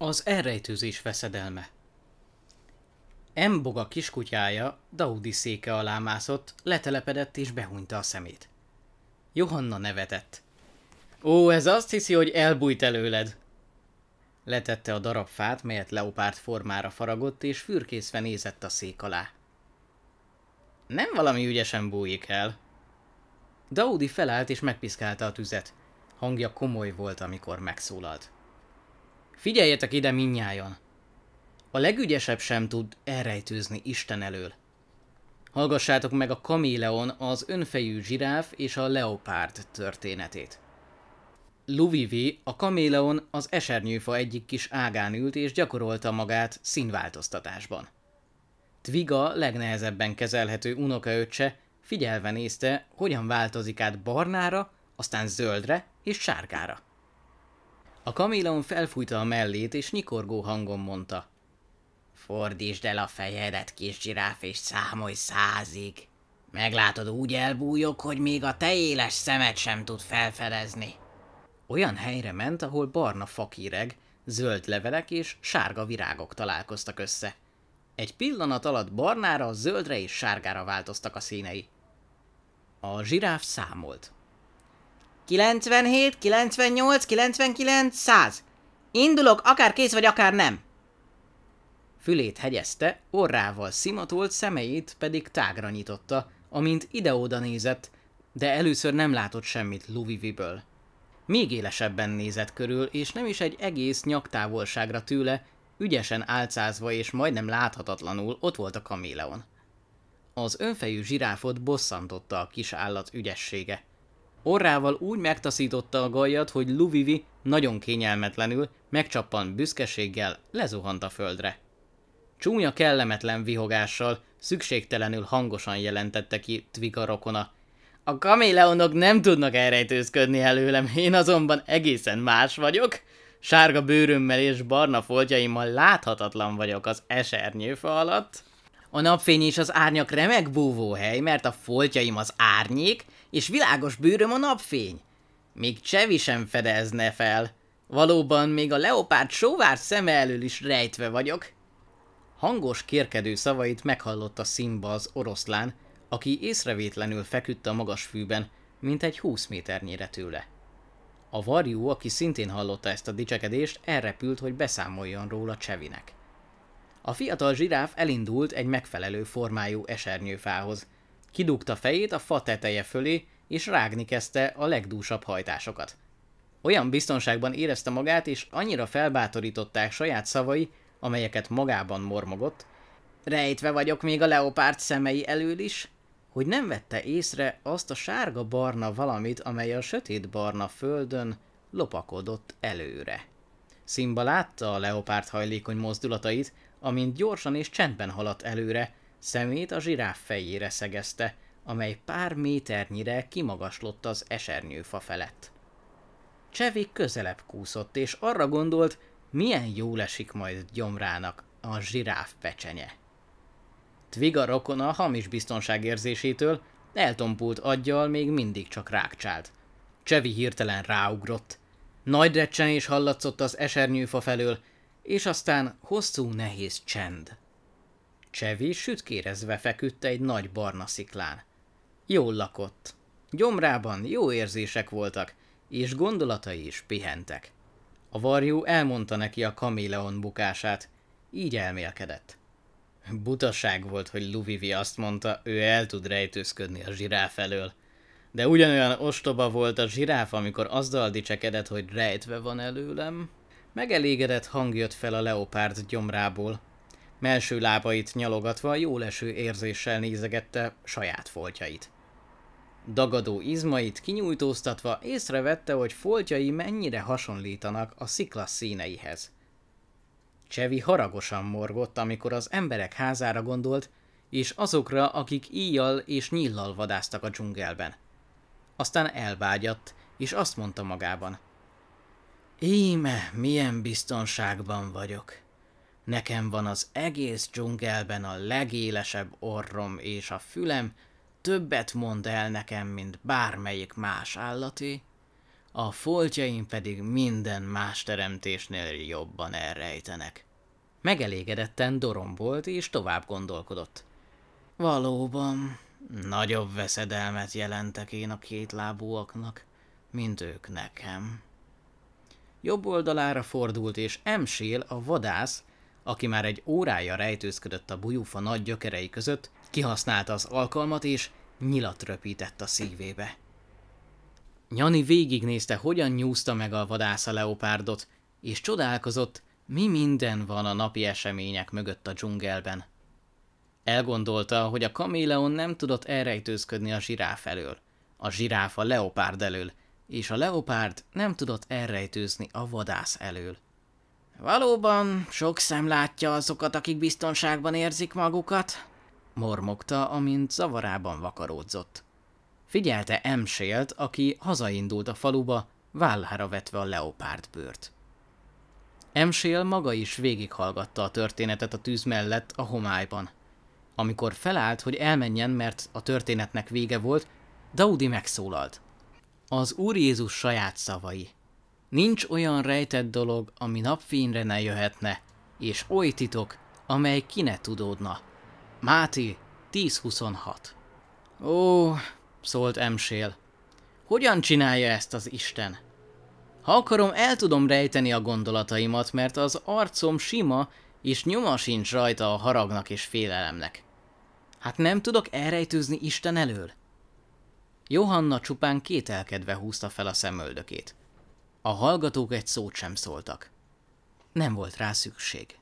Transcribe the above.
Az elrejtőzés veszedelme Emboga kiskutyája Daudi széke alá mászott, letelepedett és behunyta a szemét. Johanna nevetett. Ó, ez azt hiszi, hogy elbújt előled. Letette a darab fát, melyet leopárt formára faragott, és fürkészve nézett a szék alá. Nem valami ügyesen bújik el. Daudi felállt és megpiszkálta a tüzet. Hangja komoly volt, amikor megszólalt. Figyeljetek ide minnyájon! A legügyesebb sem tud elrejtőzni Isten elől. Hallgassátok meg a kaméleon, az önfejű zsiráf és a leopárd történetét. Luvivi, a kaméleon az esernyőfa egyik kis ágán ült és gyakorolta magát színváltoztatásban. Tviga legnehezebben kezelhető unokaöccse figyelve nézte, hogyan változik át barnára, aztán zöldre és sárgára. A kaméleon felfújta a mellét, és nyikorgó hangon mondta. Fordítsd el a fejedet, kis zsiráf, és számolj százig. Meglátod, úgy elbújok, hogy még a te éles szemet sem tud felfedezni. Olyan helyre ment, ahol barna fakíreg, zöld levelek és sárga virágok találkoztak össze. Egy pillanat alatt barnára, zöldre és sárgára változtak a színei. A zsiráf számolt. 97, 98, 99, 100. Indulok, akár kész vagy, akár nem. Fülét hegyezte, orrával szimatolt, szemeit pedig tágra nyitotta, amint ide-oda nézett, de először nem látott semmit Luviviből. Még élesebben nézett körül, és nem is egy egész nyaktávolságra tőle, ügyesen álcázva és majdnem láthatatlanul ott volt a kaméleon. Az önfejű zsiráfot bosszantotta a kis állat ügyessége. Orrával úgy megtaszította a gajat, hogy Luvivi nagyon kényelmetlenül, megcsappan büszkeséggel lezuhant a földre. Csúnya kellemetlen vihogással, szükségtelenül hangosan jelentette ki Tviga rokona. A kaméleonok nem tudnak elrejtőzködni előlem, én azonban egészen más vagyok. Sárga bőrömmel és barna foltjaimmal láthatatlan vagyok az esernyőfa alatt. A napfény és az árnyak remek búvóhely, mert a foltjaim az árnyék, és világos bőröm a napfény. Még Csevi sem fedezne fel. Valóban még a leopárd sóvár szeme elől is rejtve vagyok. Hangos, kérkedő szavait meghallotta Simba az oroszlán, aki észrevétlenül feküdt a magas fűben, mint egy húsz méternyire tőle. A varjú, aki szintén hallotta ezt a dicsekedést, elrepült, hogy beszámoljon róla Csevinek. A fiatal zsiráf elindult egy megfelelő formájú esernyőfához. Kidugta fejét a fa teteje fölé, és rágni kezdte a legdúsabb hajtásokat. Olyan biztonságban érezte magát, és annyira felbátorították saját szavai, amelyeket magában mormogott, rejtve vagyok még a leopárd szemei elől is, hogy nem vette észre azt a sárga-barna valamit, amely a sötét-barna földön lopakodott előre. Simba látta a leopárd hajlékony mozdulatait, amint gyorsan és csendben haladt előre, szemét a zsiráf fejére szegezte, amely pár méternyire kimagaslott az esernyőfa felett. Csevi közelebb kúszott, és arra gondolt, milyen jól esik majd gyomrának a zsiráf pecsenye. Tviga rokona hamis biztonságérzésétől eltompult aggyal még mindig csak rákcsált. Csevi hirtelen ráugrott. Nagy recsenés hallatszott az esernyőfa felől, és aztán hosszú nehéz csend. Csevi sütkérezve feküdt egy nagy barna sziklán. Jól lakott. Gyomrában jó érzések voltak, és gondolatai is pihentek. A varjú elmondta neki a kaméleon bukását, így elmélkedett. Butaság volt, hogy Luvivi azt mondta, ő el tud rejtőzködni a zsiráf elől. De ugyanolyan ostoba volt a zsiráf, amikor azzal dicsekedett, hogy rejtve van előlem. Megelégedett hang jött fel a leopárd gyomrából. Melső lábait nyalogatva jó leső érzéssel nézegette saját foltjait. Dagadó izmait kinyújtóztatva észrevette, hogy foltjai mennyire hasonlítanak a szikla színeihez. Csevi haragosan morgott, amikor az emberek házára gondolt, és azokra, akik íjjal és nyillal vadáztak a dzsungelben. Aztán elbágyadt, és azt mondta magában. Íme, milyen biztonságban vagyok. Nekem van az egész dzsungelben a legélesebb orrom, és a fülem többet mond el nekem, mint bármelyik más állati. a foltjaim pedig minden más teremtésnél jobban elrejtenek. Megelégedetten dorombolt és tovább gondolkodott. Valóban, nagyobb veszedelmet jelentek én a kétlábúaknak, mint ők nekem. Jobb oldalára fordult, és Emsél, a vadász, aki már egy órája rejtőzködött a bujufa nagy gyökerei között, kihasználta az alkalmat, és nyilat röpített a szívébe. Nyani végignézte, hogyan nyúzta meg a vadász a leopárdot, és csodálkozott, mi minden van a napi események mögött a dzsungelben. Elgondolta, hogy a kaméleon nem tudott elrejtőzködni a zsiráf elől, a zsiráf a leopárd elől, és a leopárd nem tudott elrejtőzni a vadász elől. Valóban sok szem látja azokat, akik biztonságban érzik magukat, mormogta, amint zavarában vakaródzott. Figyelte Emsélt, aki hazaindult a faluba, vállára vetve a leopárd bőrt. Emsél maga is végighallgatta a történetet a tűz mellett a homályban. Amikor felállt, hogy elmenjen, mert a történetnek vége volt, Daudi megszólalt. Az Úr Jézus saját szavai. Nincs olyan rejtett dolog, ami napfényre ne jöhetne, és oly titok, amely ki ne tudódna. Máté 10.26 Ó, szólt Emsél, hogyan csinálja ezt az Isten? Ha akarom, el tudom rejteni a gondolataimat, mert az arcom sima, és nyoma sincs rajta a haragnak és félelemnek. Hát nem tudok elrejtőzni Isten elől? Johanna csupán kételkedve húzta fel a szemöldökét. A hallgatók egy szót sem szóltak. Nem volt rá szükség.